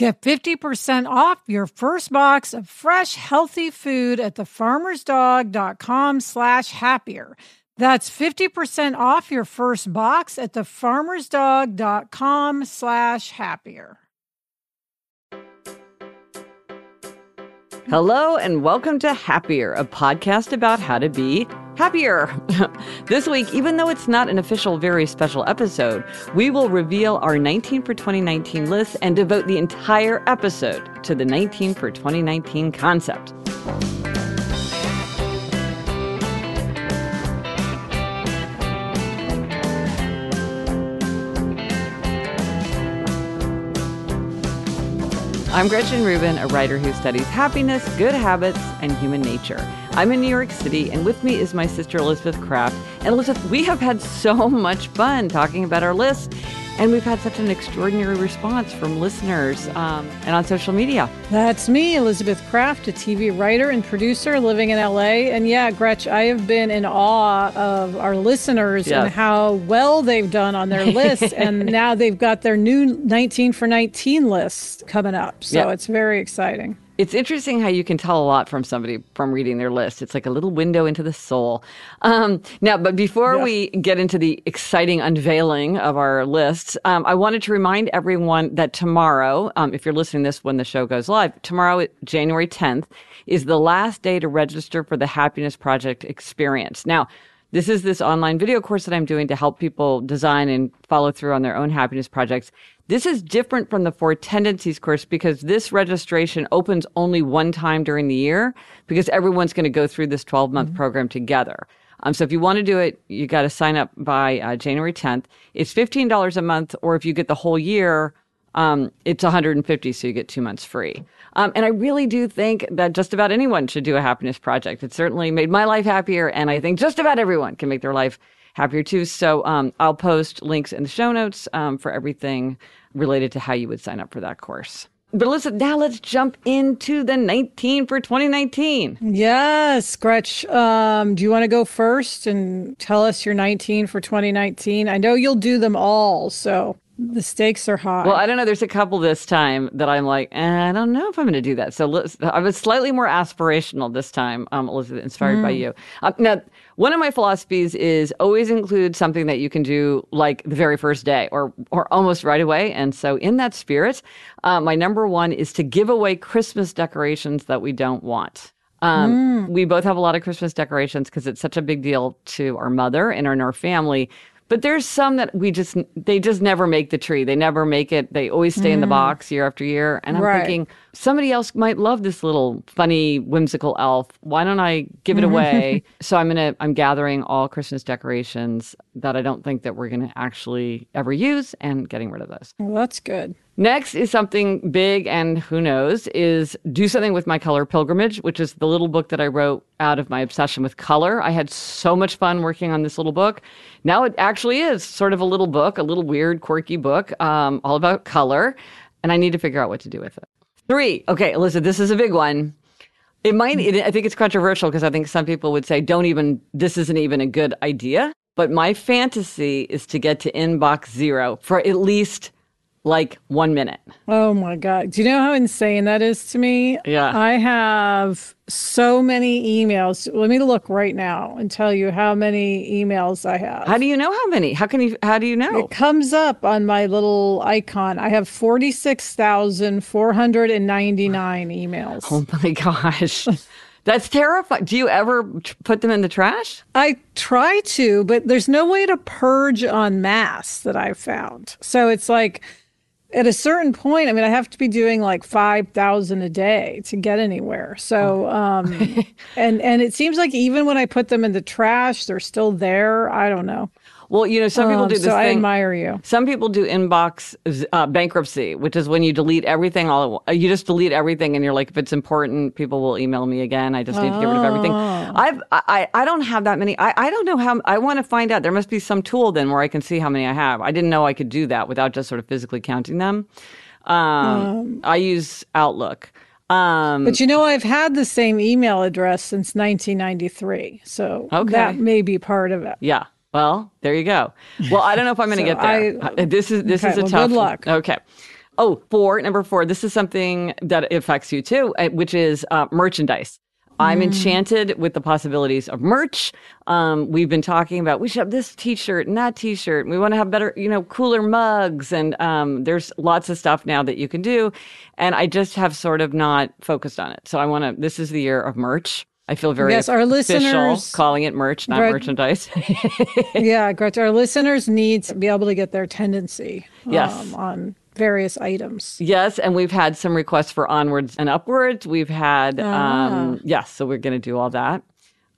Get 50% off your first box of fresh, healthy food at thefarmersdog.com slash happier. That's 50% off your first box at thefarmersdog.com slash happier. Hello and welcome to Happier, a podcast about how to be happier. this week, even though it's not an official, very special episode, we will reveal our 19 for 2019 list and devote the entire episode to the 19 for 2019 concept. I'm Gretchen Rubin, a writer who studies happiness, good habits, and human nature. I'm in New York City, and with me is my sister Elizabeth Craft. And Elizabeth, we have had so much fun talking about our list and we've had such an extraordinary response from listeners um, and on social media. That's me, Elizabeth Craft, a TV writer and producer living in LA. And yeah, Gretch, I have been in awe of our listeners yes. and how well they've done on their list. and now they've got their new 19 for 19 list coming up. So it's very exciting. It's interesting how you can tell a lot from somebody from reading their list. It's like a little window into the soul. Um, now, but before yeah. we get into the exciting unveiling of our lists, um, I wanted to remind everyone that tomorrow, um, if you're listening to this when the show goes live, tomorrow, January 10th, is the last day to register for the Happiness Project experience. Now, this is this online video course that I'm doing to help people design and follow through on their own happiness projects. This is different from the Four Tendencies course because this registration opens only one time during the year because everyone's going to go through this 12 month mm-hmm. program together. Um, so if you want to do it, you got to sign up by uh, January 10th. It's $15 a month, or if you get the whole year, um, it's 150 so you get two months free. Um, and I really do think that just about anyone should do a happiness project. It certainly made my life happier, and I think just about everyone can make their life happier too. So um, I'll post links in the show notes um, for everything related to how you would sign up for that course. But listen, now let's jump into the 19 for 2019. Yes, Gretch. Um, do you want to go first and tell us your 19 for 2019? I know you'll do them all, so the stakes are high. Well, I don't know. There's a couple this time that I'm like, eh, I don't know if I'm going to do that. So I was slightly more aspirational this time, um, Elizabeth, inspired mm. by you. Um, now, one of my philosophies is always include something that you can do like the very first day or or almost right away. And so, in that spirit, uh, my number one is to give away Christmas decorations that we don't want. Um, mm. We both have a lot of Christmas decorations because it's such a big deal to our mother and in our family. But there's some that we just they just never make the tree. They never make it. They always stay mm. in the mm. box year after year. And I'm right. thinking somebody else might love this little funny whimsical elf. Why don't I give it away? so I'm gonna I'm gathering all Christmas decorations that I don't think that we're gonna actually ever use and getting rid of those. Well, that's good. Next is something big and who knows is do something with my color pilgrimage, which is the little book that I wrote out of my obsession with color. I had so much fun working on this little book. Now it actually is sort of a little book, a little weird, quirky book, um, all about color. And I need to figure out what to do with it. Three. Okay, Elizabeth, this is a big one. It might, it, I think it's controversial because I think some people would say, don't even, this isn't even a good idea. But my fantasy is to get to inbox zero for at least like one minute. Oh my God. Do you know how insane that is to me? Yeah. I have so many emails. Let me look right now and tell you how many emails I have. How do you know how many? How can you, how do you know? It comes up on my little icon. I have 46,499 emails. Oh my gosh. That's terrifying. Do you ever put them in the trash? I try to, but there's no way to purge on mass that I've found. So it's like, at a certain point, I mean, I have to be doing like 5,000 a day to get anywhere. So, um, and, and it seems like even when I put them in the trash, they're still there. I don't know. Well, you know, some people Um, do this so I admire you. Some people do inbox uh, bankruptcy, which is when you delete everything all at. You just delete everything, and you're like, if it's important, people will email me again. I just need to get rid of everything. Oh. I've I I don't have that many. I I don't know how. I want to find out. There must be some tool then where I can see how many I have. I didn't know I could do that without just sort of physically counting them. Um, I use Outlook. Um, But you know, I've had the same email address since 1993. So Okay. that may be part of it. Yeah. Well, there you go. Well, I don't know if I'm going to So get there. I- this is this Okay, is a well, tough. good luck. Okay. Oh, four. Number four. This is something that affects you too, uh, which is uh, merchandise. I'm Mm. enchanted with the possibilities of merch. Um, we've been talking about we should have this T-shirt and that T-shirt. We want to have better, you know, cooler mugs, and um, there's lots of stuff now that you can do. And I just have sort of not focused on it. So I want to. This is the year of merch. I feel very Yes, our listeners- calling it merch, not merchandise. yeah, Gretchen, our listeners need to be able to get their tendency Yes. um, on various items. Yes, and we've had some requests for onwards and upwards. We've had, um, yes, so we're going to do all that.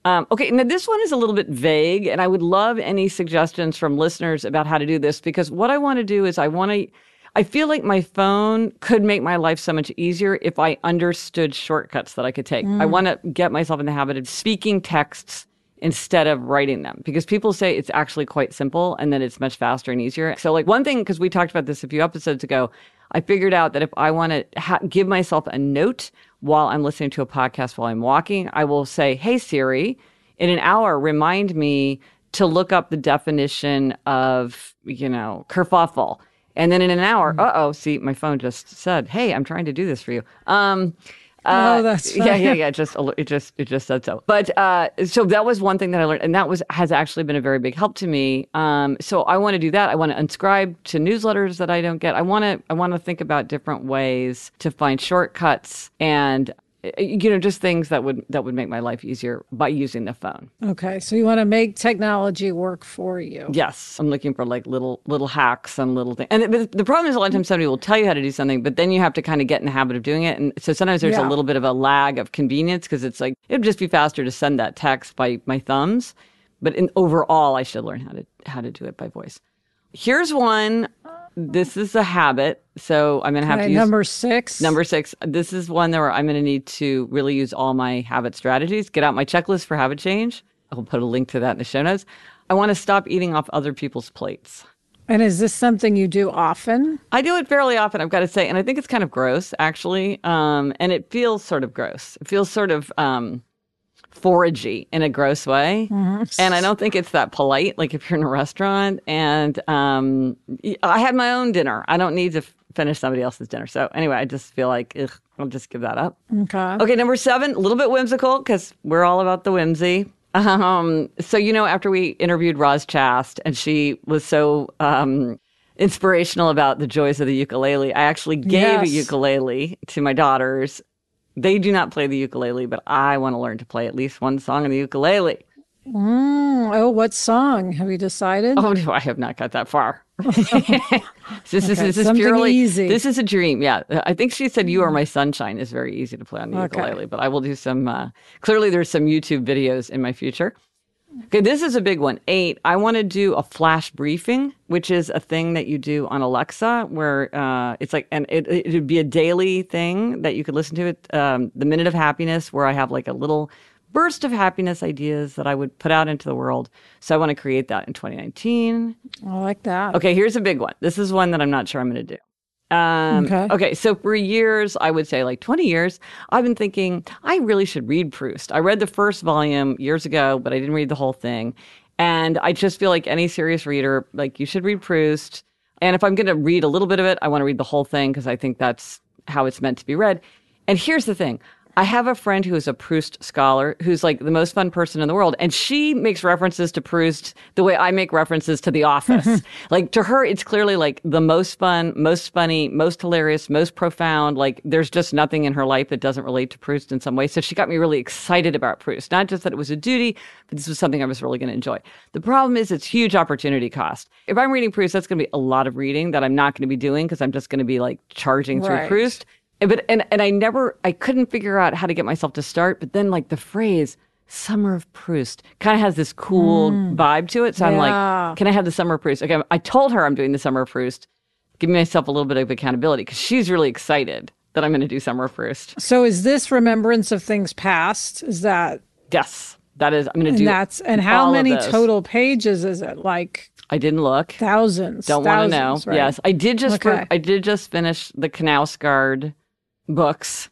Um, okay, now this one is a little bit vague, and I would love any suggestions from listeners about how to do this because what I want to do is I want to. I feel like my phone could make my life so much easier if I understood shortcuts that I could take. I mm. want to get myself in the habit of speaking texts instead of writing them because people say it's actually quite simple and then it's much faster and easier. So, like one thing, because we talked about this a few episodes ago, I figured out that if I want to ha- give myself a note while I'm listening to a podcast while I'm walking, I will say, Hey Siri, in an hour, remind me to look up the definition of, you know, kerfuffle. And then in an hour, uh oh, see, my phone just said, Hey, I'm trying to do this for you. Um, uh, Oh, that's yeah, yeah, yeah. Just it just it just said so. But uh, so that was one thing that I learned, and that was has actually been a very big help to me. Um, so I want to do that. I want to unscribe to newsletters that I don't get. I want to I want to think about different ways to find shortcuts and Uh, you know just things that would that would make my life easier by using the phone. Okay, so you want to make technology work for you. Yes, I'm looking for like little little hacks and little things. And the, the problem is a lot of times somebody will tell you how to do something, but then you have to kind of get in the habit of doing it. And so sometimes there's Yeah. a little bit of a lag of convenience because it's like it'd just be faster to send that text by my thumbs. But in overall, I should learn how to how to do it by voice. Here's one. This is a habit, so I'm gonna have Okay, to use number six. Number six, this is one where I'm going to need to really use all my habit strategies. Get out my checklist for habit change. I'll put a link to that in the show notes. I want to stop eating off other people's plates. And is this something you do often? I do it fairly often, I've got to say, and I think it's kind of gross, actually. Um, and it feels sort of gross. It feels sort of um, foragey in a gross way. And I don't think it's that polite, like if you're in a restaurant. And um, I had my own dinner. I don't need to f- finish somebody else's dinner. So anyway, I just feel like ugh, I'll just give that up. Okay. Okay, number seven, a little bit whimsical because we're all about the whimsy. Um, so you know, after we interviewed Roz Chast and she was so um, inspirational about the joys of the ukulele, I actually gave a ukulele to my daughters. They do not play the ukulele, but I want to learn to play at least one song on the ukulele. Mm, oh, what song have you decided? Oh no, I have not got that far. this, is, Okay, this is purely easy. this is a dream. Yeah, I think she said "You Are My Sunshine" is very easy to play on the Okay. ukulele, but I will do some. Uh, clearly, there's some YouTube videos in my future. Okay, this is a big one. Eight. I want to do a flash briefing, which is a thing that you do on Alexa, where uh, it's like, and it it would be a daily thing that you could listen to. It, um, the minute of happiness, where I have like a little burst of happiness ideas that I would put out into the world. So I want to create that in 2019. I like that. Okay, here's a big one. This is one that I'm not sure I'm going to do. Um, Okay. okay, so for years, I would say like 20 years, I've been thinking I really should read Proust. I read the first volume years ago, but I didn't read the whole thing. And I just feel like any serious reader, like you should read Proust. And if I'm going to read a little bit of it, I want to read the whole thing because I think that's how it's meant to be read. And here's the thing I have a friend who is a Proust scholar who's like the most fun person in the world. And she makes references to Proust the way I make references to The Office. like to her, it's clearly like the most fun, most funny, most hilarious, most profound. Like there's just nothing in her life that doesn't relate to Proust in some way. So she got me really excited about Proust. Not just that it was a duty, but this was something I was really going to enjoy. The problem is it's huge opportunity cost. If I'm reading Proust, that's going to be a lot of reading that I'm not going to be doing because I'm just going to be like charging through Right. Proust but and and I never I couldn't figure out how to get myself to start. But then like the phrase "Summer of Proust" kind of has this cool vibe to it. So I'm Mm. Like, can I have the Summer of Proust? Okay, I told her I'm doing the Summer of Proust. Give myself a little bit of accountability because she's really excited that I'm going to do Summer of Proust. So is this remembrance of things past? Is that Yes, that is. I'm going to do. and that's and how many total pages is it? Like I didn't look. thousands. Don't want to know. right? Yes, I did just. Okay. I did just finish the Knausgaard books,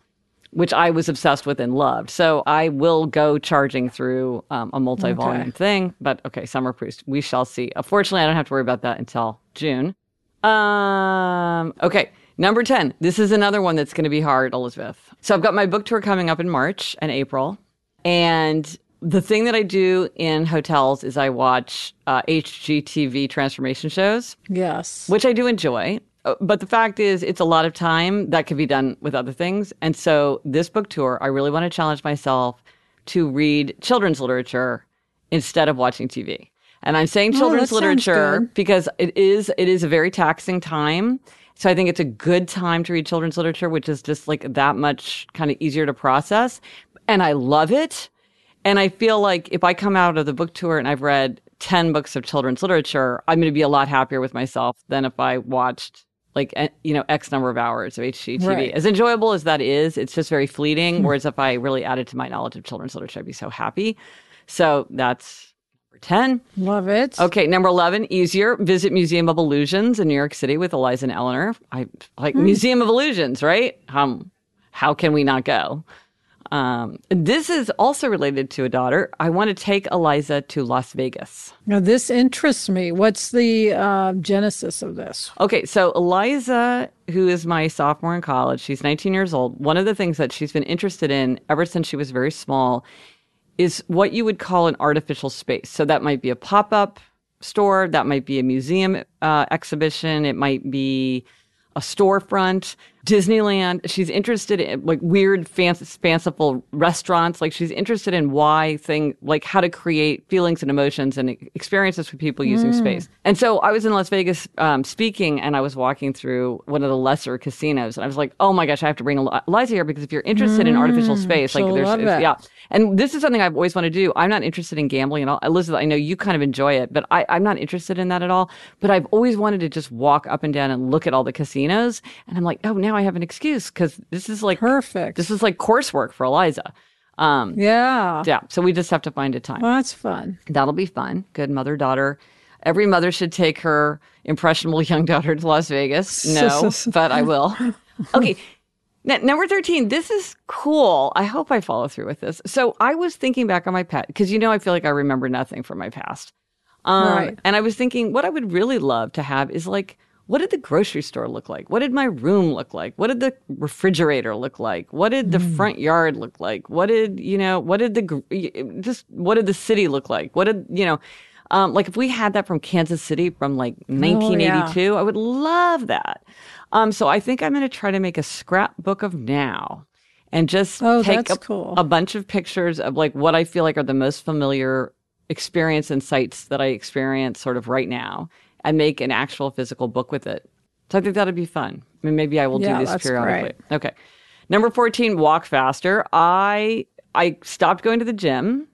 which I was obsessed with and loved. So I will go charging through um, a multi-volume Okay. thing. But okay, Summer Proust. We shall see. Unfortunately, I don't have to worry about that until June. Um. Okay. Number 10. This is another one that's going to be hard, Elizabeth. So I've got my book tour coming up in March and April. And the thing that I do in hotels is I watch uh, HGTV transformation shows Yes. which I do enjoy. Uh, But the fact is, it's a lot of time that could be done with other things. And so, this book tour, I really want to challenge myself to read children's literature instead of watching TV. And I'm saying Oh, children's sounds literature because it is it is a very taxing time. So I think it's a good time to read children's literature, which is just like that much kind of easier to process. And I love it. And I feel like if I come out of the book tour and I've read 10 books of children's literature, I'm going to be a lot happier with myself than if I watched like, eh, you know, X number of hours of HGTV. Right. As enjoyable as that is, it's just very fleeting. Whereas if I really added to my knowledge of children's literature, I'd be so happy. So that's number 10. Love it. Okay, number 11, easier. Visit Museum of Illusions in New York City with Eliza and Eleanor. I like Museum of Illusions, right? Um, how can we not go? Um, this is also related to a daughter. I want to take Eliza to Las Vegas. Now this interests me. What's the uh, genesis of this? Okay, so Eliza, who is my sophomore in college, she's 19 years old. One of the things that she's been interested in ever since she was very small is what you would call an artificial space. So that might be a pop up store, that might be a museum uh, exhibition, it might be a storefront, Disneyland. She's interested in like weird, fancy, fanciful restaurants. Like she's interested in why thing, like how to create feelings and emotions and experiences for people using space. And so I was in Las Vegas um, speaking, and I was walking through one of the lesser casinos, and I was like, "Oh my gosh, I have to bring Eli- Eliza here because if you're interested in artificial space, like she'll there's love it's- it. yeah." And this is something I've always wanted to do. I'm not interested in gambling at all. Elizabeth, I know you kind of enjoy it, but I, I'm not interested in that at all. But I've always wanted to just walk up and down and look at all the casinos. And I'm like, oh, now I have an excuse because this is like Perfect. This is like coursework for Eliza. Um, yeah. yeah. So we just have to find a time. Well, that's fun. That'll be fun. Good mother daughter. Every mother should take her impressionable young daughter to Las Vegas. No, but I will. Okay. Now, number 13, this is cool. I hope I follow through with this. So I was thinking back on my past, because you know, I feel like I remember nothing from my past. Um, Right. And I was thinking, what I would really love to have is like, what did the grocery store look like? What did my room look like? What did the refrigerator look like? What did the front yard look like? What did, you know, what did the, just, what did the city look like? What did, you know, um, like if we had that from Kansas City from like 1982, I would love that. Um, so I think I'm going to try to make a scrapbook of now and just Oh, take a, cool. a bunch of pictures of like what I feel like are the most familiar experience and sights that I experience sort of right now and make an actual physical book with it. So I think that'd be fun. I mean, maybe I will Yeah, do this periodically. Okay. Number 14, walk faster. I I stopped going to the gym,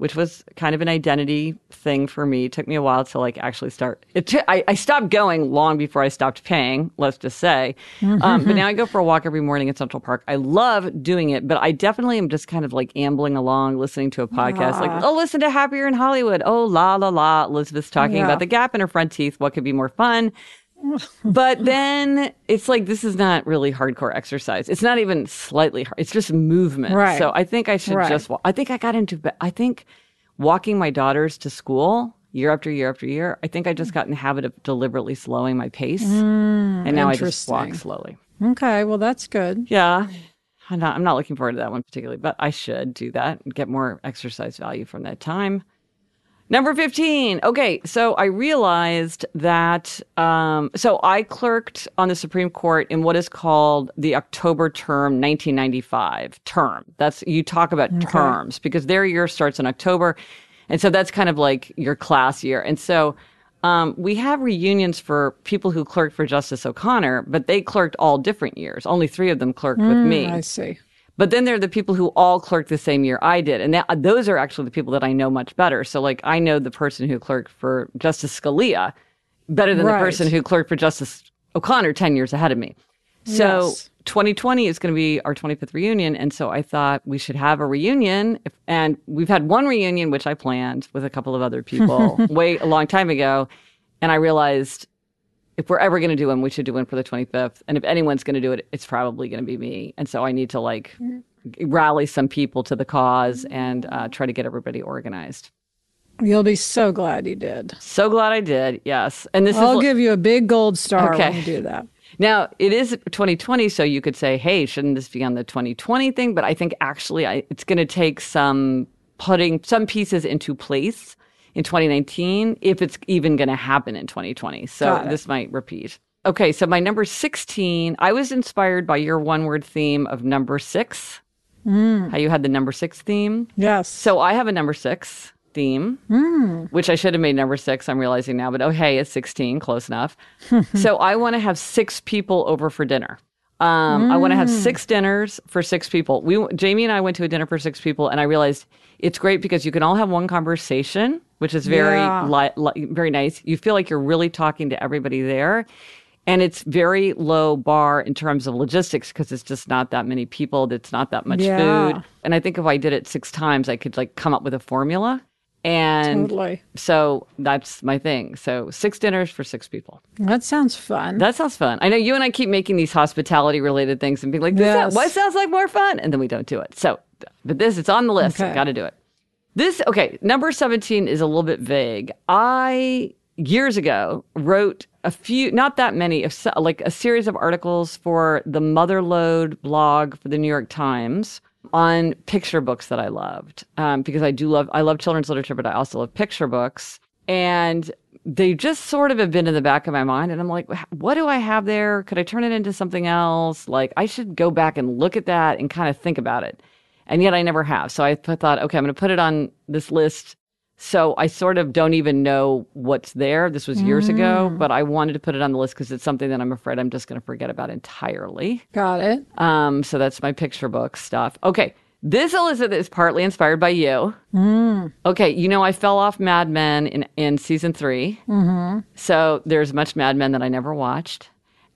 which was kind of an identity thing for me. It took me a while to like actually start. It took I, I stopped going long before I stopped paying, let's just say. Um, but now I go for a walk every morning in Central Park. I love doing it, but I definitely am just kind of like ambling along, listening to a podcast. Like, oh, listen to Happier in Hollywood. Oh, la la la. Elizabeth's talking Yeah. about the gap in her front teeth. What could be more fun? But then it's like this is not really hardcore exercise. It's not even slightly hard. It's just movement. Right. So I think I should Right. just. wa- I think I got into. be- I think walking my daughters to school year after year after year, I think I just got in the habit of deliberately slowing my pace. Mm, and now I just walk slowly. Okay, well, that's good. Yeah. I'm not, I'm not looking forward to that one particularly, but I should do that and get more exercise value from that time. Number 15. Okay, so I realized that, um, so I clerked on the Supreme Court in what is called the October term 1995 term. That's, you talk about okay. terms because their year starts in October. And so that's kind of like your class year. And so um, we have reunions for people who clerked for Justice O'Connor, but they clerked all different years. Only three of them clerked mm, with me. I see. But then there are the people who all clerked the same year I did. And that, those are actually the people that I know much better. So, like, I know the person who clerked for Justice Scalia better than right. the person who clerked for Justice O'Connor 10 years ahead of me. So, yes. 2020 is going to be our 25th reunion. And so I thought we should have a reunion. If, and we've had one reunion, which I planned with a couple of other people way a long time ago. And I realized if we're ever going to do one, we should do one for the 25th. And if anyone's going to do it, it's probably going to be me. And so I need to like rally some people to the cause and uh, try to get everybody organized. You'll be so glad you did. So glad I did. Yes. And this I'll is, give you a big gold star okay. when you do that. Now, it is 2020, so you could say, hey, shouldn't this be on the 2020 thing? But I think actually I, it's going to take some putting some pieces into place in 2019 if it's even going to happen in 2020. So this might repeat. Okay, so my number 16, I was inspired by your one word theme of number six. Mm. How you had the number six theme? Yes. So I have a number six theme, mm. which I should have made number six. I'm realizing now, but oh, hey, it's 16, close enough. so I want to have six people over for dinner. Um, mm. I want to have six dinners for six people. We, Jamie and I went to a dinner for six people, and I realized it's great because you can all have one conversation, which is very, yeah. li- li- very nice. You feel like you're really talking to everybody there. And it's very low bar in terms of logistics because it's just not that many people. It's not that much yeah. food. And I think if I did it six times, I could like come up with a formula. And totally. so that's my thing. So six dinners for six people. That sounds fun. That sounds fun. I know you and I keep making these hospitality related things and being like, this yes. what sounds like more fun? And then we don't do it. So, but this, it's on the list. Okay. Got to do it. This, okay, number 17 is a little bit vague. I, years ago, wrote a few, not that many, like a series of articles for the Motherlode blog for the New York Times on picture books that I loved um, because I do love I love children's literature, but I also love picture books, and they just sort of have been in the back of my mind. And I'm like, what do I have there? Could I turn it into something else? Like I should go back and look at that and kind of think about it. And yet I never have. So I thought, okay, I'm going to put it on this list so I sort of don't even know what's there. This was years mm. ago, but I wanted to put it on the list because it's something that I'm afraid I'm just going to forget about entirely. Got it. Um, so that's my picture book stuff. Okay. This, Elizabeth, is partly inspired by you. Mm. Okay, you know, I fell off Mad Men in, in season 3 mm-hmm. So there's much Mad Men that I never watched.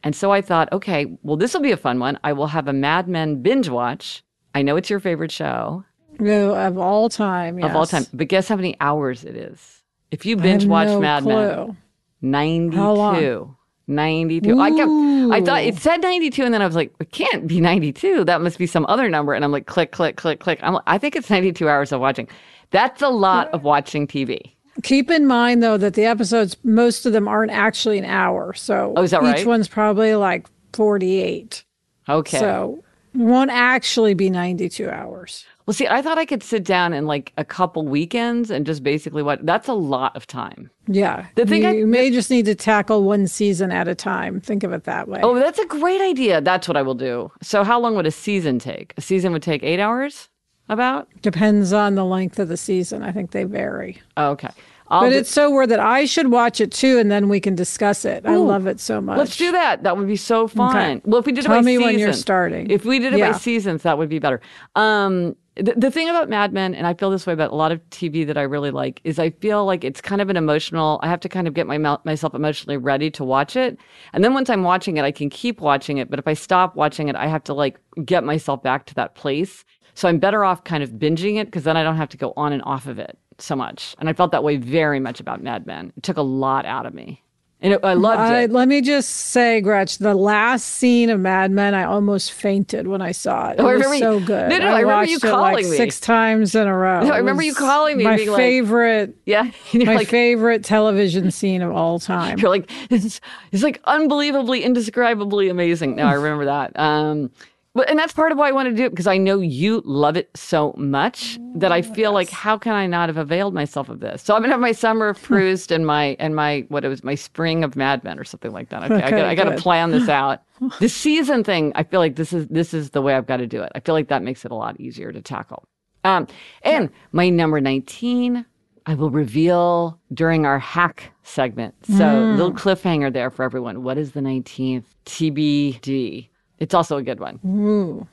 And so I thought, okay, well, this will be a fun one. I will have a Mad Men binge watch. I know it's your favorite show. No, of all time. Yes. Of all time. But guess how many hours it is? If you binge watch no Mad. Men, 92. 92. Ooh. I kept, I thought it said 92 and then I was like, it can't be 92. That must be some other number. And I'm like, click, click, click, click. I'm, I think it's 92 hours of watching. That's a lot of watching TV. Keep in mind though that the episodes, most of them aren't actually an hour. So oh, is that each right? one's probably like 48. Okay. So won't actually be 92 hours. Well, see, I thought I could sit down in like a couple weekends and just basically what that's a lot of time. Yeah. The thing you, I, you may just need to tackle one season at a time. Think of it that way. Oh, that's a great idea. That's what I will do. So, how long would a season take? A season would take eight hours? About? Depends on the length of the season. I think they vary. Oh, okay. I'll but it's so worth it. I should watch it too, and then we can discuss it. Ooh, I love it so much. Let's do that. That would be so fun. Okay. Well, if we did Tell it by me season, when you're starting. If we did it yeah. by seasons, that would be better. Um, the, the thing about Mad Men, and I feel this way about a lot of TV that I really like, is I feel like it's kind of an emotional. I have to kind of get my myself emotionally ready to watch it, and then once I'm watching it, I can keep watching it. But if I stop watching it, I have to like get myself back to that place. So I'm better off kind of binging it because then I don't have to go on and off of it so much. And I felt that way very much about Mad Men. It took a lot out of me. And it, I loved I, it. let me just say, Gretch, the last scene of Mad Men, I almost fainted when I saw it. It Oh, I was remember so good. No, no, I remember watched you it like calling me. six times in a row. No, I remember you calling me, My being like- favorite, yeah. My like, favorite television scene of all time. You're like, it's, it's like unbelievably, indescribably amazing. Now I remember that. Um, but and that's part of why I want to do it because I know you love it so much that I feel like how can I not have availed myself of this? So I'm gonna have my summer of Proust and my and my what it was my spring of Mad Men or something like that. Okay, I Okay, got I got to plan this out. The season thing, I feel like this is this is the way I've got to do it. I feel like that makes it a lot easier to tackle. Um, and my number 19 I will reveal during our hack segment. So, little cliffhanger there for everyone. What is the 19th? TBD. It's also a good one.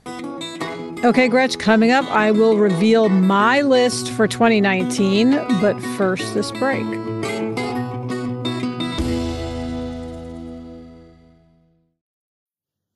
Okay, Gretch, coming up, I will reveal my list for 2019, but first, this break.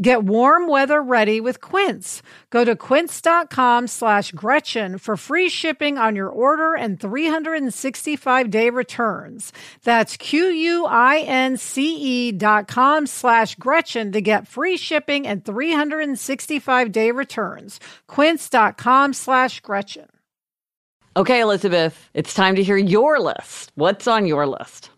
Get warm weather ready with Quince. Go to quince.com slash Gretchen for free shipping on your order and 365 day returns. That's Q-U-I-N-C-E dot com slash Gretchen to get free shipping and 365 day returns. Quince.com slash Gretchen. Okay, Elizabeth, it's time to hear your list. What's on your list?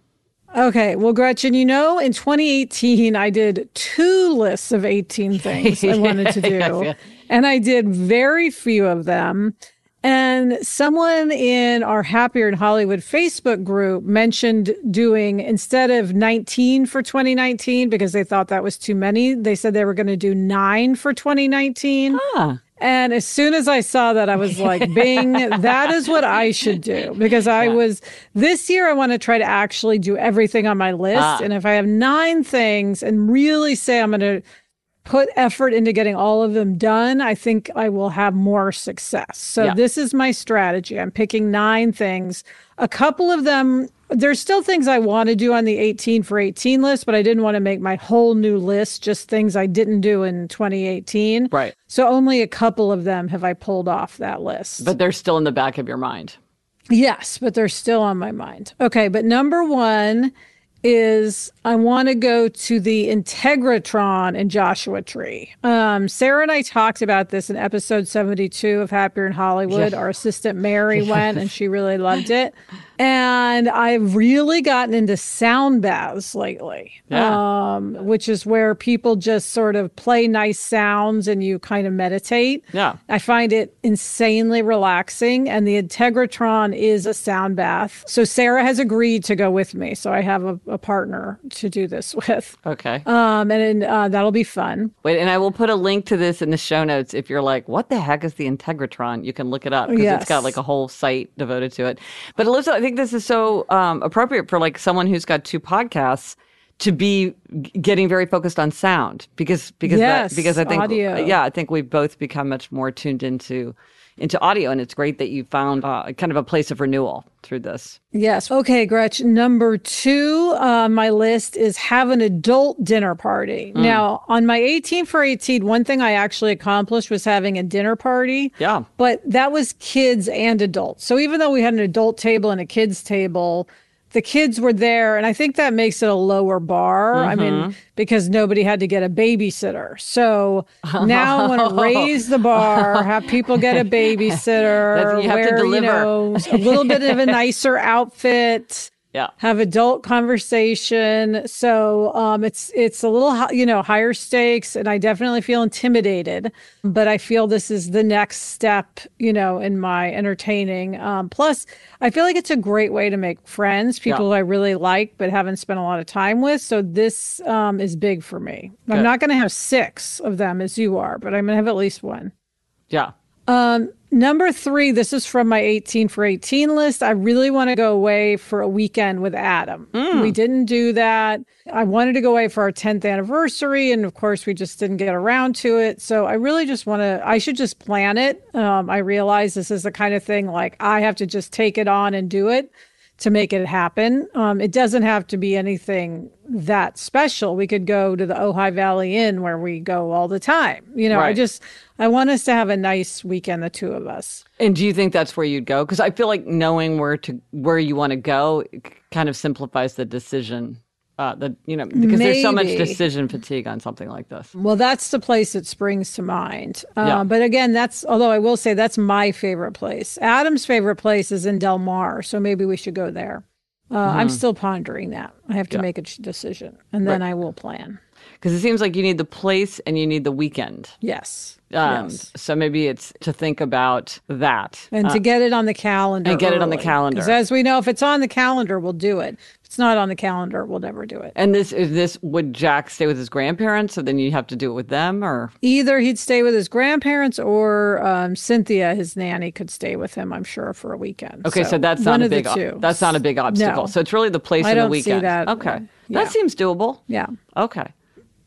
Okay, well, Gretchen, you know, in 2018, I did two lists of 18 things I wanted to do, and I did very few of them. And someone in our Happier in Hollywood Facebook group mentioned doing instead of 19 for 2019 because they thought that was too many, they said they were going to do nine for 2019. Ah, And as soon as I saw that, I was like, Bing, that is what I should do. Because I was, this year, I want to try to actually do everything on my list. Ah. And if I have nine things and really say I'm going to put effort into getting all of them done, I think I will have more success. So Yeah. this is my strategy. I'm picking nine things. A couple of them, there's still things I want to do on the 18 for 18 list, but I didn't want to make my whole new list just things I didn't do in 2018. right. So only a couple of them have I pulled off that list. But they're still in the back of your mind. yes, but they're still on my mind. Okay, but number one is I want to go to the Integratron in Joshua Tree. Um, Sarah and I talked about this in episode 72 of Happier in Hollywood. Our assistant Mary went and she really loved it. And I've really gotten into sound baths lately, Yeah. um, which is where people just sort of play nice sounds and you kind of meditate. Yeah. I find it insanely relaxing, and the Integratron is a sound bath. So Sarah has agreed to go with me. So I have a, a partner to do this with. Okay. Um, and uh, that'll be fun. Wait, and I will put a link to this in the show notes if you're like, what the heck is the Integratron? You can look it up because it's got like a whole site devoted to it. But Alyssa, I think this is so um, appropriate for like someone who's got two podcasts to be getting very focused on sound because because Yes, that, because I think audio. yeah I think we've both become much more tuned into into audio and it's great that you found uh, kind of a place of renewal through this. Yes. Okay, Gretch. Number two on my list is have an adult dinner party. Now, on my 18 for 18, one thing I actually accomplished was having a dinner party. Yeah. But that was kids and adults. So even though we had an adult table and a kids table, the kids were there. And I think that makes it a lower bar. I mean, mm-hmm. because nobody had to get a babysitter. So now I want to raise the bar, have people get a babysitter, you have to wear, you know, a little bit of a nicer outfit Yeah. have adult conversation so um it's it's a little you know higher stakes and i definitely feel intimidated but i feel this is the next step you know in my entertaining um plus i feel like it's a great way to make friends people Yeah. who i really like but haven't spent a lot of time with so this um is big for me i'm not going to have six of them as you are but i'm going to have at least one Yeah. Number three, this is from my 18 for 18 list. I really want to go away for a weekend with Adam. We didn't do that. I wanted to go away for our 10th anniversary. And of course, we just didn't get around to it. So I really just want to, I should just plan it. Um, I realize this is the kind of thing like I have to just take it on and do it to make it happen. Um, it doesn't have to be anything that special. We could go to the Ojai Valley Inn where we go all the time. You know, I just, I want us to have a nice weekend, the two of us. And do you think that's where you'd go? Because I feel like knowing where to where you want to go kind of simplifies the decision. Uh, the you know because there's so much decision fatigue on something like this. Well, that's the place that springs to mind. Uh, Yeah. But again, that's, although I will say that's my favorite place. Adam's favorite place is in Del Mar. So maybe we should go there. Uh, I'm still pondering that. I have to Mm-hmm. Yeah. make a decision and then I will plan. Because it seems like you need the place and you need the weekend. Yes. Um, yes. So maybe it's to think about that. And to get it on the calendar. Uh, and get it on the calendar. Because as we know, if it's on the calendar, we'll do it. It's not on the calendar, we'll never do it. and this is this would Jack stay with his grandparents? So then you'd have to do it with them, or Either he'd stay with his grandparents or um, Cynthia, his nanny, could stay with him, I'm sure, for a weekend. okay, so, that's not a big two. that's not a big obstacle. No. So it's really the place I and the don't see weekend. that. Okay, Yeah. that seems doable. Yeah. Okay.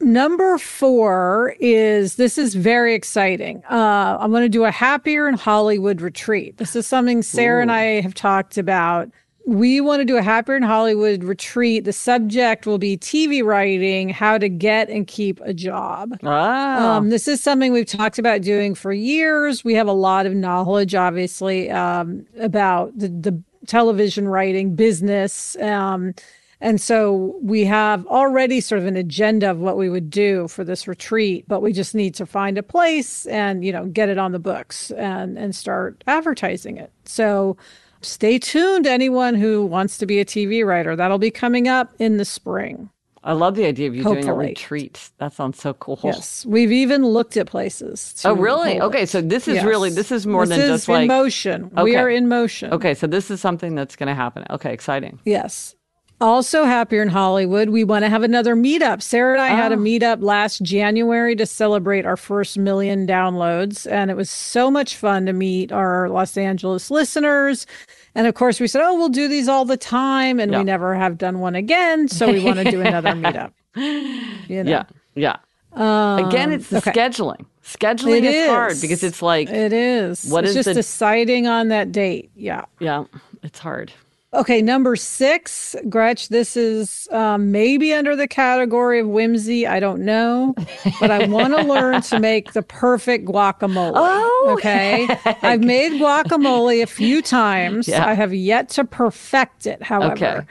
Number four is this is very exciting. Uh, I'm going to do a happier in Hollywood retreat. This is something Sarah and I have talked about. We want to do a happier in Hollywood retreat. The subject will be TV writing, how to get and keep a job. Ah, Um, this is something we've talked about doing for years. We have a lot of knowledge, obviously, um, about the, the television writing business. Um, and so we have already sort of an agenda of what we would do for this retreat, but we just need to find a place and, you know, get it on the books and, and start advertising it. So stay tuned, anyone who wants to be a TV writer. That'll be coming up in the spring. I love the idea of you doing a retreat. That sounds so cool. Yes. We've even looked at places. Oh, really? Okay, it. so this is really this is more This than is just like in motion. We are in motion. Okay, so this is something that's going to happen. Okay, exciting. Yes. Also, happier in Hollywood, we want to have another meetup. Sarah and I had a Oh. meetup last January to celebrate our first million downloads. And it was so much fun to meet our Los Angeles listeners. And of course, we said, oh, we'll do these all the time. And Yeah. we never have done one again. So we want to do another meetup. You know? Yeah, yeah. Um, again, it's the okay. scheduling. Scheduling It is, hard because it's like, It is. What it's is just the- deciding on that date. Yeah. yeah, it's hard. Okay, number six, Gretch. This is um, maybe under the category of whimsy. I don't know, but I want to learn to make the perfect guacamole. Oh, okay. I've made guacamole a few times. Yeah. I have yet to perfect it, however. Okay.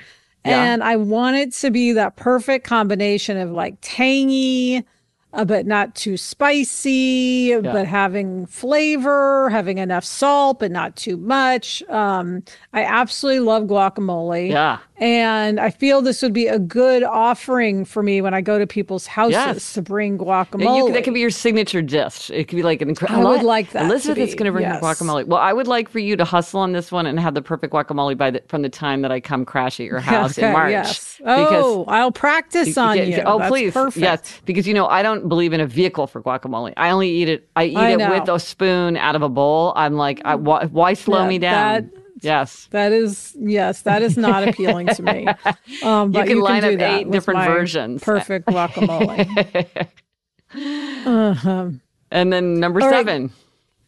Yeah. And I want it to be that perfect combination of like tangy, uh, but not too spicy, yeah. but having flavor, having enough salt, but not too much. Um, I absolutely love guacamole. Yeah. And I feel this would be a good offering for me when I go to people's houses yes. to bring guacamole. You, that could be your signature dish. It could be like an incredible. I would like that. Elizabeth is going to bring yes. guacamole. Well, I would like for you to hustle on this one and have the perfect guacamole by the, from the time that I come crash at your house okay, in March. Yes. Oh, I'll practice on you. Oh, That's please. Perfect. Yes, because you know I don't believe in a vehicle for guacamole. I only eat it. I eat I it with a spoon out of a bowl. I'm like, I, why, why, slow yeah, me down? That, yes, that is yes, that is not appealing to me. Um, but you can you line can up eight different versions. Perfect guacamole. uh-huh. And then number All seven.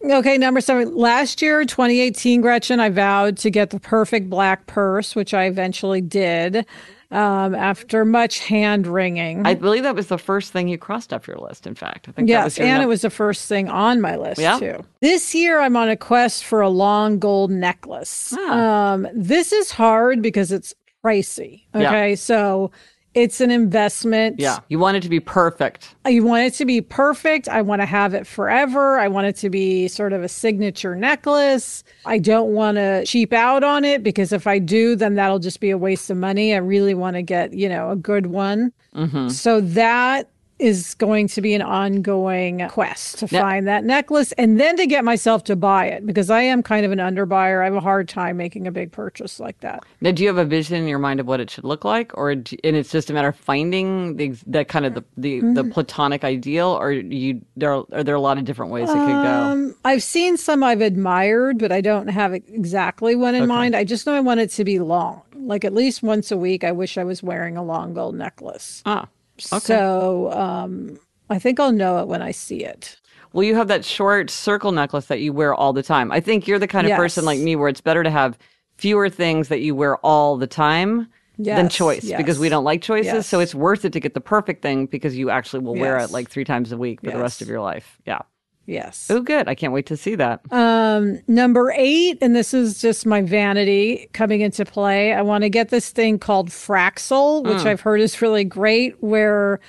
Right. Okay, number seven. Last year, 2018, Gretchen, I vowed to get the perfect black purse, which I eventually did um, after much hand wringing. I believe that was the first thing you crossed off your list. In fact, I think yes, and it was the first thing on my list yeah. too. This year, I'm on a quest for a long gold necklace. Ah. Um, this is hard because it's pricey. Okay, yeah. so it's an investment. Yeah. You want it to be perfect. You want it to be perfect. I want to have it forever. I want it to be sort of a signature necklace. I don't want to cheap out on it because if I do, then that'll just be a waste of money. I really want to get, you know, a good one. Mm-hmm. So that is going to be an ongoing quest to find that necklace and then to get myself to buy it because I am kind of an underbuyer. I have a hard time making a big purchase like that. Now, do you have a vision in your mind of what it should look like, or and it's just a matter of finding the that kind of the the, mm-hmm. the platonic ideal, or you there are, are, there a lot of different ways it could go? Um, I've seen some I've admired, but I don't have exactly one in okay. mind. I just know I want it to be long, like at least once a week. I wish I was wearing a long gold necklace. Ah. Okay. So um, I think I'll know it when I see it. Well, you have that short circle necklace that you wear all the time. I think you're the kind of yes. person like me where it's better to have fewer things that you wear all the time yes. than choice yes. because we don't like choices. So it's worth it to get the perfect thing because you actually will wear it like three times a week for the rest of your life. Yeah. Yes. Oh, good. I can't wait to see that. Um, number eight, and this is just my vanity coming into play. I want to get this thing called Fraxel, which mm. I've heard is really great, where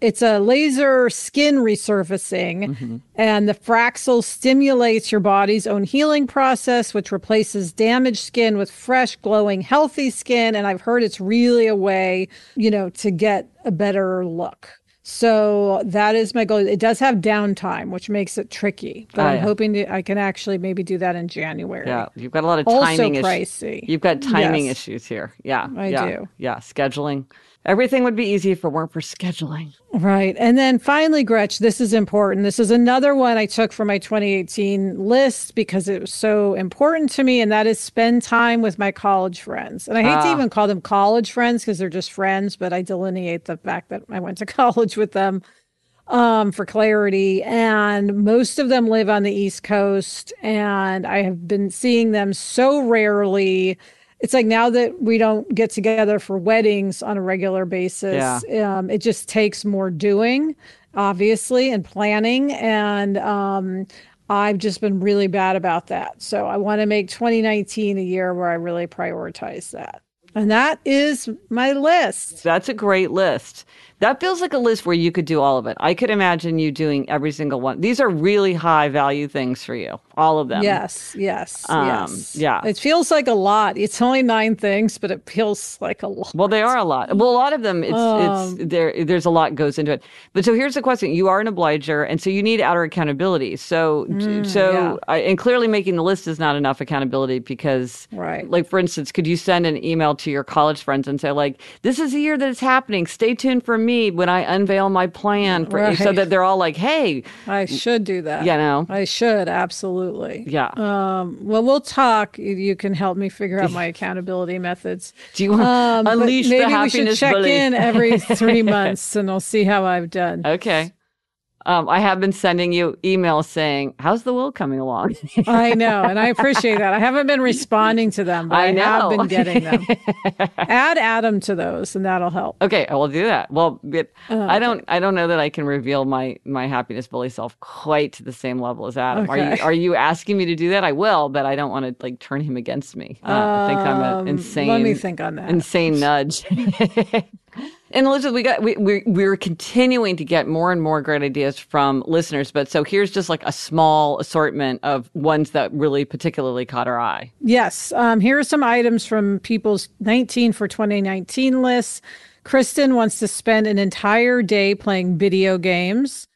it's a laser skin resurfacing, mm-hmm. and the Fraxel stimulates your body's own healing process, which replaces damaged skin with fresh, glowing, healthy skin. And I've heard it's really a way, you know, to get a better look. So that is my goal. It does have downtime, which makes it tricky. But oh, I'm yeah. hoping to, I can actually maybe do that in January. Yeah, you've got a lot of timing. Also pricey. You've got timing yes. issues here. Yeah, I yeah, do. Yeah, scheduling. Everything would be easy if it weren't for scheduling. Right. And then finally, Gretch, this is important. This is another one I took from my 2018 list because it was so important to me, and that is spend time with my college friends. And I hate to ah. even call them college friends because they're just friends, but I delineate the fact that I went to college with them um, for clarity. And most of them live on the East Coast, and I have been seeing them so rarely it's like now that we don't get together for weddings on a regular basis, yeah. um, it just takes more doing, obviously, and planning. And um, I've just been really bad about that. So I want to make 2019 a year where I really prioritize that. And that is my list. That's a great list. That feels like a list where you could do all of it. I could imagine you doing every single one. These are really high value things for you, all of them. Yes, yes, um, yes. Yeah. It feels like a lot. It's only nine things, but it feels like a lot. Well, they are a lot. Well, a lot of them, it's, um, it's there. There's a lot goes into it. But so here's the question: You are an obliger, and so you need outer accountability. So, mm, so, yeah. I, and clearly making the list is not enough accountability because, right? Like for instance, could you send an email to your college friends and say, like, "This is the year that it's happening. Stay tuned for me when I unveil my plan for right. so that they're all like, "Hey, I should do that." You know, I should absolutely. Yeah. Um, well, we'll talk. You can help me figure out my accountability methods. Do you want um, unleash maybe the happiness? Maybe we should check bully. in every three months, and I'll see how I've done. Okay. Um, I have been sending you emails saying, "How's the will coming along?" I know, and I appreciate that. I haven't been responding to them, but I, I have been getting them. Add Adam to those, and that'll help. Okay, I will do that. Well, but uh, I don't, I don't know that I can reveal my my happiness bully self quite to the same level as Adam. Okay. Are you are you asking me to do that? I will, but I don't want to like turn him against me. Uh, um, I think I'm an insane. Let me think on that. Insane nudge. and Elizabeth, we got we we're, we're continuing to get more and more great ideas from listeners. But so here's just like a small assortment of ones that really particularly caught our eye. Yes, um, here are some items from people's 19 for 2019 lists. Kristen wants to spend an entire day playing video games.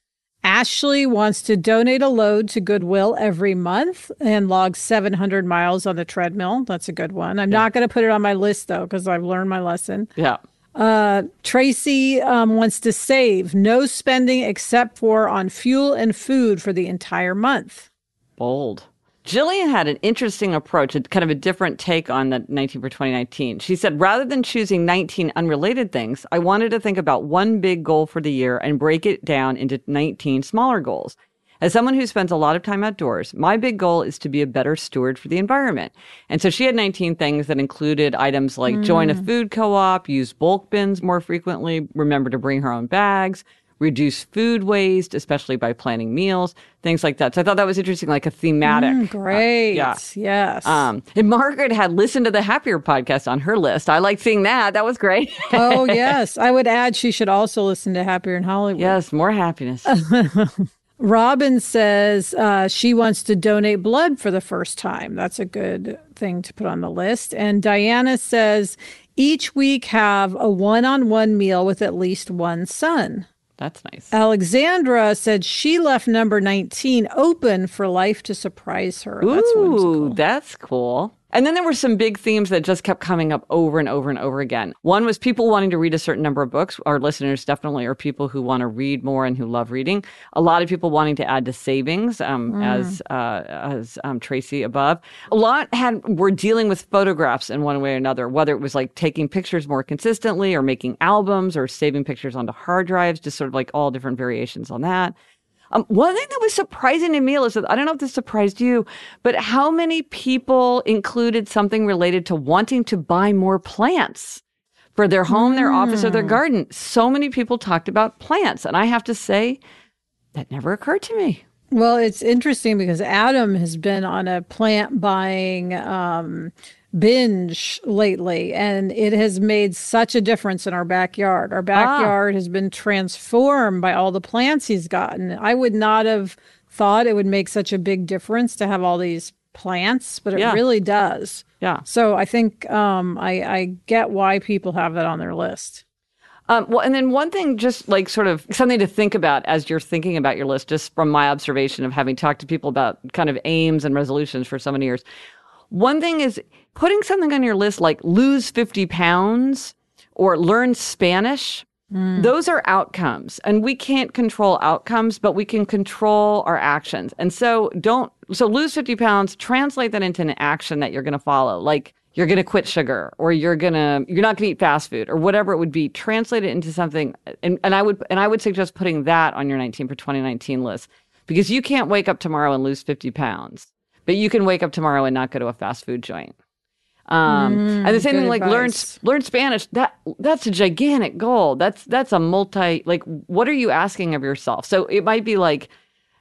Ashley wants to donate a load to Goodwill every month and log 700 miles on the treadmill. That's a good one. I'm yeah. not going to put it on my list though, because I've learned my lesson. Yeah. Uh, Tracy um, wants to save no spending except for on fuel and food for the entire month. Bold. Jillian had an interesting approach, a kind of a different take on the 19 for 2019. She said, rather than choosing 19 unrelated things, I wanted to think about one big goal for the year and break it down into 19 smaller goals. As someone who spends a lot of time outdoors, my big goal is to be a better steward for the environment. And so she had 19 things that included items like mm. join a mm. food co-op, use bulk bins more frequently, remember to bring her own bags, reduce food waste, especially by planning meals, things like that. So I thought that was interesting, like a thematic. Mm, great. Uh, yeah. Yes. Um, and Margaret had listened to the Happier podcast on her list. I liked seeing that. That was great. oh, yes. I would add she should also listen to Happier in Hollywood. Yes, more happiness. Robin says uh, she wants to donate blood for the first time. That's a good thing to put on the list. And Diana says each week have a one on one meal with at least one son. That's nice. Alexandra said she left number 19 open for life to surprise her. Ooh, that's whimsical. That's cool. And then there were some big themes that just kept coming up over and over and over again. One was people wanting to read a certain number of books. Our listeners definitely are people who want to read more and who love reading. A lot of people wanting to add to savings, um, mm. as uh, as um, Tracy above. A lot had were dealing with photographs in one way or another, whether it was like taking pictures more consistently, or making albums, or saving pictures onto hard drives. Just sort of like all different variations on that. Um, one thing that was surprising to me, Elizabeth, I don't know if this surprised you, but how many people included something related to wanting to buy more plants for their home, mm. their office, or their hmm. garden? So many people talked about plants. And I have to say, that never occurred to me. Well, it's interesting because Adam has been on a plant buying um, binge lately and it has made such a difference in our backyard. Our backyard ah. has been transformed by all the plants he's gotten. I would not have thought it would make such a big difference to have all these plants, but it yeah. really does. Yeah. So I think um, I, I get why people have that on their list. Um, well, and then one thing, just like sort of something to think about as you're thinking about your list, just from my observation of having talked to people about kind of aims and resolutions for so many years. One thing is putting something on your list like lose 50 pounds or learn Spanish. Mm. Those are outcomes, and we can't control outcomes, but we can control our actions. And so, don't so lose 50 pounds, translate that into an action that you're going to follow. Like, you're going to quit sugar or you're going to you're not going to eat fast food or whatever it would be translate it into something and, and i would and i would suggest putting that on your 19 for 2019 list because you can't wake up tomorrow and lose 50 pounds but you can wake up tomorrow and not go to a fast food joint um, mm, and the same thing, like advice. learn learn Spanish. That that's a gigantic goal. That's that's a multi. Like, what are you asking of yourself? So it might be like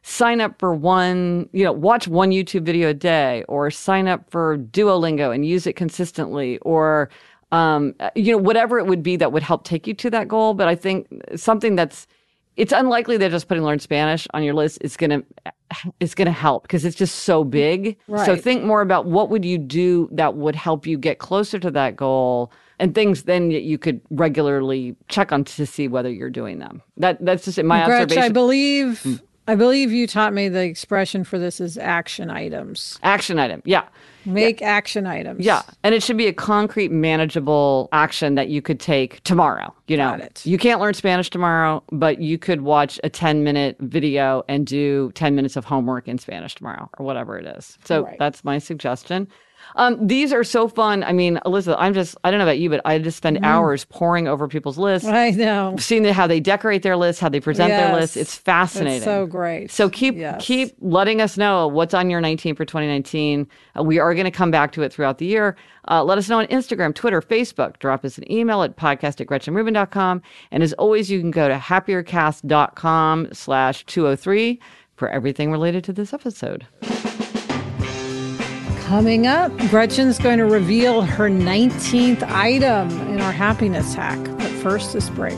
sign up for one, you know, watch one YouTube video a day, or sign up for Duolingo and use it consistently, or um, you know, whatever it would be that would help take you to that goal. But I think something that's it's unlikely that just putting learn Spanish on your list is gonna is gonna help because it's just so big. Right. So think more about what would you do that would help you get closer to that goal and things then you could regularly check on to see whether you're doing them. That that's just my Gretch, observation. I believe mm. I believe you taught me the expression for this is action items. Action item. Yeah. Make yeah. action items. Yeah. And it should be a concrete, manageable action that you could take tomorrow. You know, you can't learn Spanish tomorrow, but you could watch a 10 minute video and do 10 minutes of homework in Spanish tomorrow or whatever it is. So right. that's my suggestion. Um, these are so fun. I mean, Elizabeth, I'm just, I don't know about you, but I just spend mm. hours poring over people's lists. I know. Seeing how they decorate their lists, how they present yes. their lists. It's fascinating. It's so great. So keep, yes. keep letting us know what's on your 19 for 2019. Uh, we are going to come back to it throughout the year. Uh, let us know on Instagram, Twitter, Facebook. Drop us an email at podcast at gretchenrubin.com. And as always, you can go to happiercast.com slash 203 for everything related to this episode. Coming up, Gretchen's going to reveal her 19th item in our happiness hack. Let's first this break.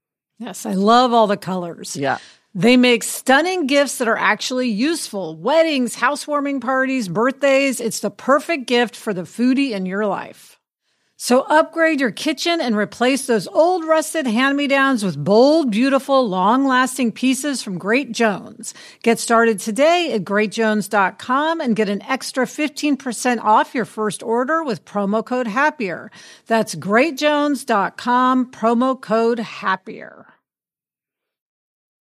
Yes, I love all the colors. Yeah. They make stunning gifts that are actually useful. Weddings, housewarming parties, birthdays. It's the perfect gift for the foodie in your life. So upgrade your kitchen and replace those old rusted hand-me-downs with bold, beautiful, long-lasting pieces from Great Jones. Get started today at greatjones.com and get an extra 15% off your first order with promo code HAPPIER. That's greatjones.com, promo code HAPPIER.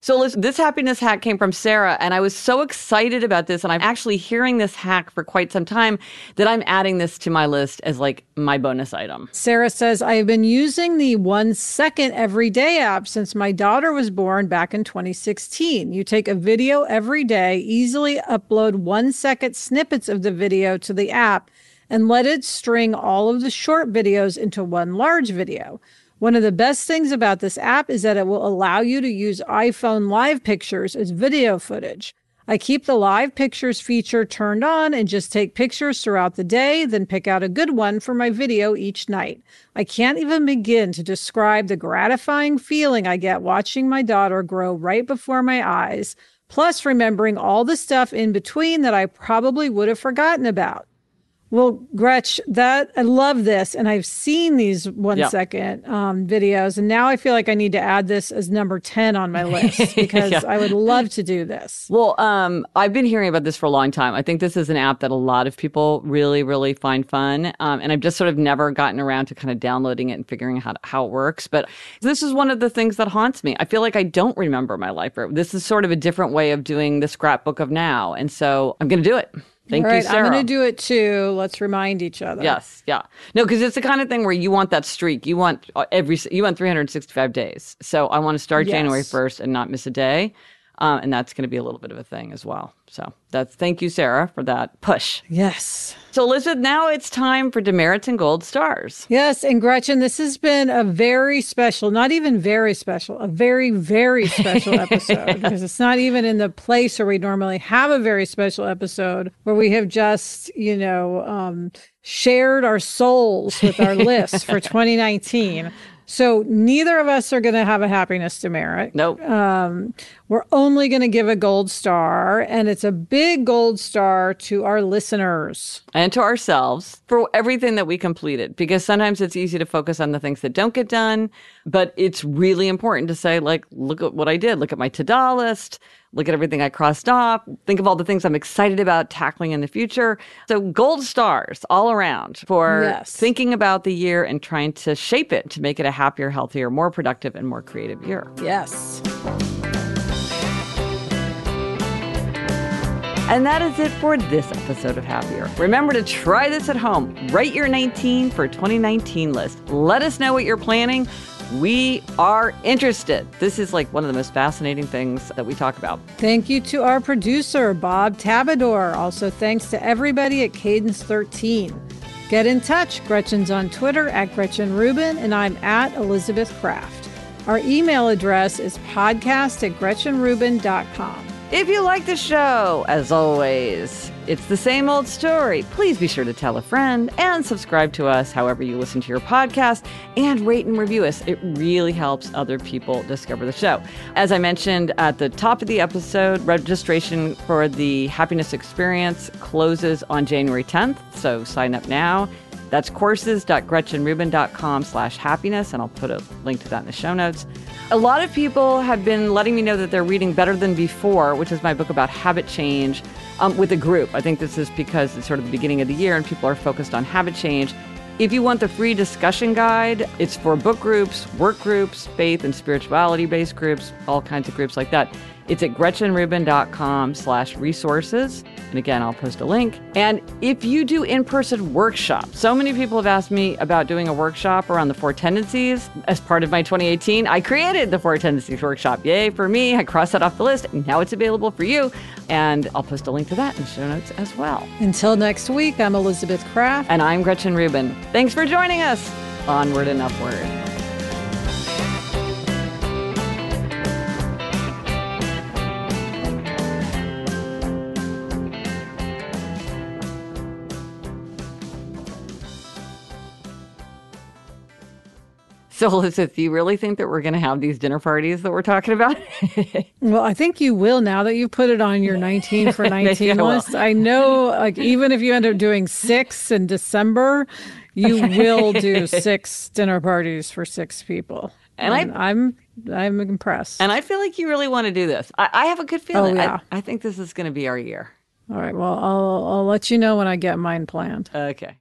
So listen, this happiness hack came from Sarah, and I was so excited about this. And I'm actually hearing this hack for quite some time that I'm adding this to my list as like my bonus item. Sarah says, I have been using the one second everyday app since my daughter was born back in 2016. You take a video every day, easily upload one second snippets of the video to the app, and let it string all of the short videos into one large video. One of the best things about this app is that it will allow you to use iPhone live pictures as video footage. I keep the live pictures feature turned on and just take pictures throughout the day, then pick out a good one for my video each night. I can't even begin to describe the gratifying feeling I get watching my daughter grow right before my eyes, plus remembering all the stuff in between that I probably would have forgotten about. Well, Gretch, that I love this, and I've seen these one yeah. second um, videos, and now I feel like I need to add this as number ten on my list because yeah. I would love to do this. Well, um, I've been hearing about this for a long time. I think this is an app that a lot of people really, really find fun, um, and I've just sort of never gotten around to kind of downloading it and figuring out how, how it works. But this is one of the things that haunts me. I feel like I don't remember my life. This is sort of a different way of doing the scrapbook of now, and so I'm going to do it. Thank All right, you, Sarah. I'm going to do it too. Let's remind each other. Yes, yeah. No, because it's the kind of thing where you want that streak. You want uh, every you want 365 days. So I want to start yes. January 1st and not miss a day. Um, and that's going to be a little bit of a thing as well. So that's thank you, Sarah, for that push. Yes. So Elizabeth, now it's time for demerits and gold stars. Yes, and Gretchen, this has been a very special, not even very special, a very very special episode because it's not even in the place where we normally have a very special episode where we have just you know um, shared our souls with our list for 2019. So neither of us are going to have a happiness demerit. Nope. Um, we're only going to give a gold star, and it's a big gold star to our listeners and to ourselves for everything that we completed. Because sometimes it's easy to focus on the things that don't get done, but it's really important to say, like, look at what I did. Look at my to-do list look at everything I crossed off, think of all the things I'm excited about tackling in the future. So, gold stars all around for yes. thinking about the year and trying to shape it to make it a happier, healthier, more productive, and more creative year. Yes. And that is it for this episode of Happier. Remember to try this at home. Write your 19 for 2019 list. Let us know what you're planning We are interested. This is like one of the most fascinating things that we talk about. Thank you to our producer, Bob Tabador. Also, thanks to everybody at Cadence 13. Get in touch. Gretchen's on Twitter at Gretchen Rubin, and I'm at Elizabeth Craft. Our email address is podcast at GretchenRubin.com. If you like the show, as always, it's the same old story. Please be sure to tell a friend and subscribe to us however you listen to your podcast and rate and review us. It really helps other people discover the show. As I mentioned at the top of the episode, registration for the Happiness Experience closes on January 10th, so sign up now. That's courses.gretchenrubin.com slash happiness, and I'll put a link to that in the show notes. A lot of people have been letting me know that they're reading Better Than Before, which is my book about habit change, um, with a group. I think this is because it's sort of the beginning of the year and people are focused on habit change. If you want the free discussion guide, it's for book groups, work groups, faith and spirituality based groups, all kinds of groups like that. It's at gretchenrubin.com slash resources. And again, I'll post a link. And if you do in-person workshops, so many people have asked me about doing a workshop around the four tendencies. As part of my 2018, I created the four tendencies workshop. Yay for me. I crossed that off the list. And Now it's available for you. And I'll post a link to that in the show notes as well. Until next week, I'm Elizabeth Craft. And I'm Gretchen Rubin. Thanks for joining us. Onward and upward. So, Elizabeth, do you really think that we're going to have these dinner parties that we're talking about? well, I think you will now that you've put it on your 19 for 19 list. I know, like, even if you end up doing six in December, you will do six dinner parties for six people. And, and I, I'm, I'm impressed. And I feel like you really want to do this. I, I have a good feeling. Oh, yeah. I, I think this is going to be our year. All right. Well, I'll I'll let you know when I get mine planned. Okay.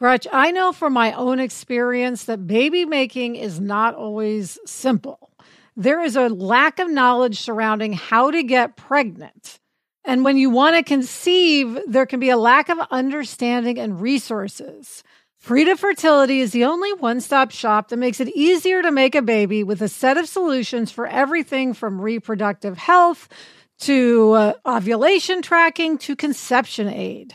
Gretch, I know from my own experience that baby making is not always simple. There is a lack of knowledge surrounding how to get pregnant. And when you want to conceive, there can be a lack of understanding and resources. Frida Fertility is the only one stop shop that makes it easier to make a baby with a set of solutions for everything from reproductive health to uh, ovulation tracking to conception aid.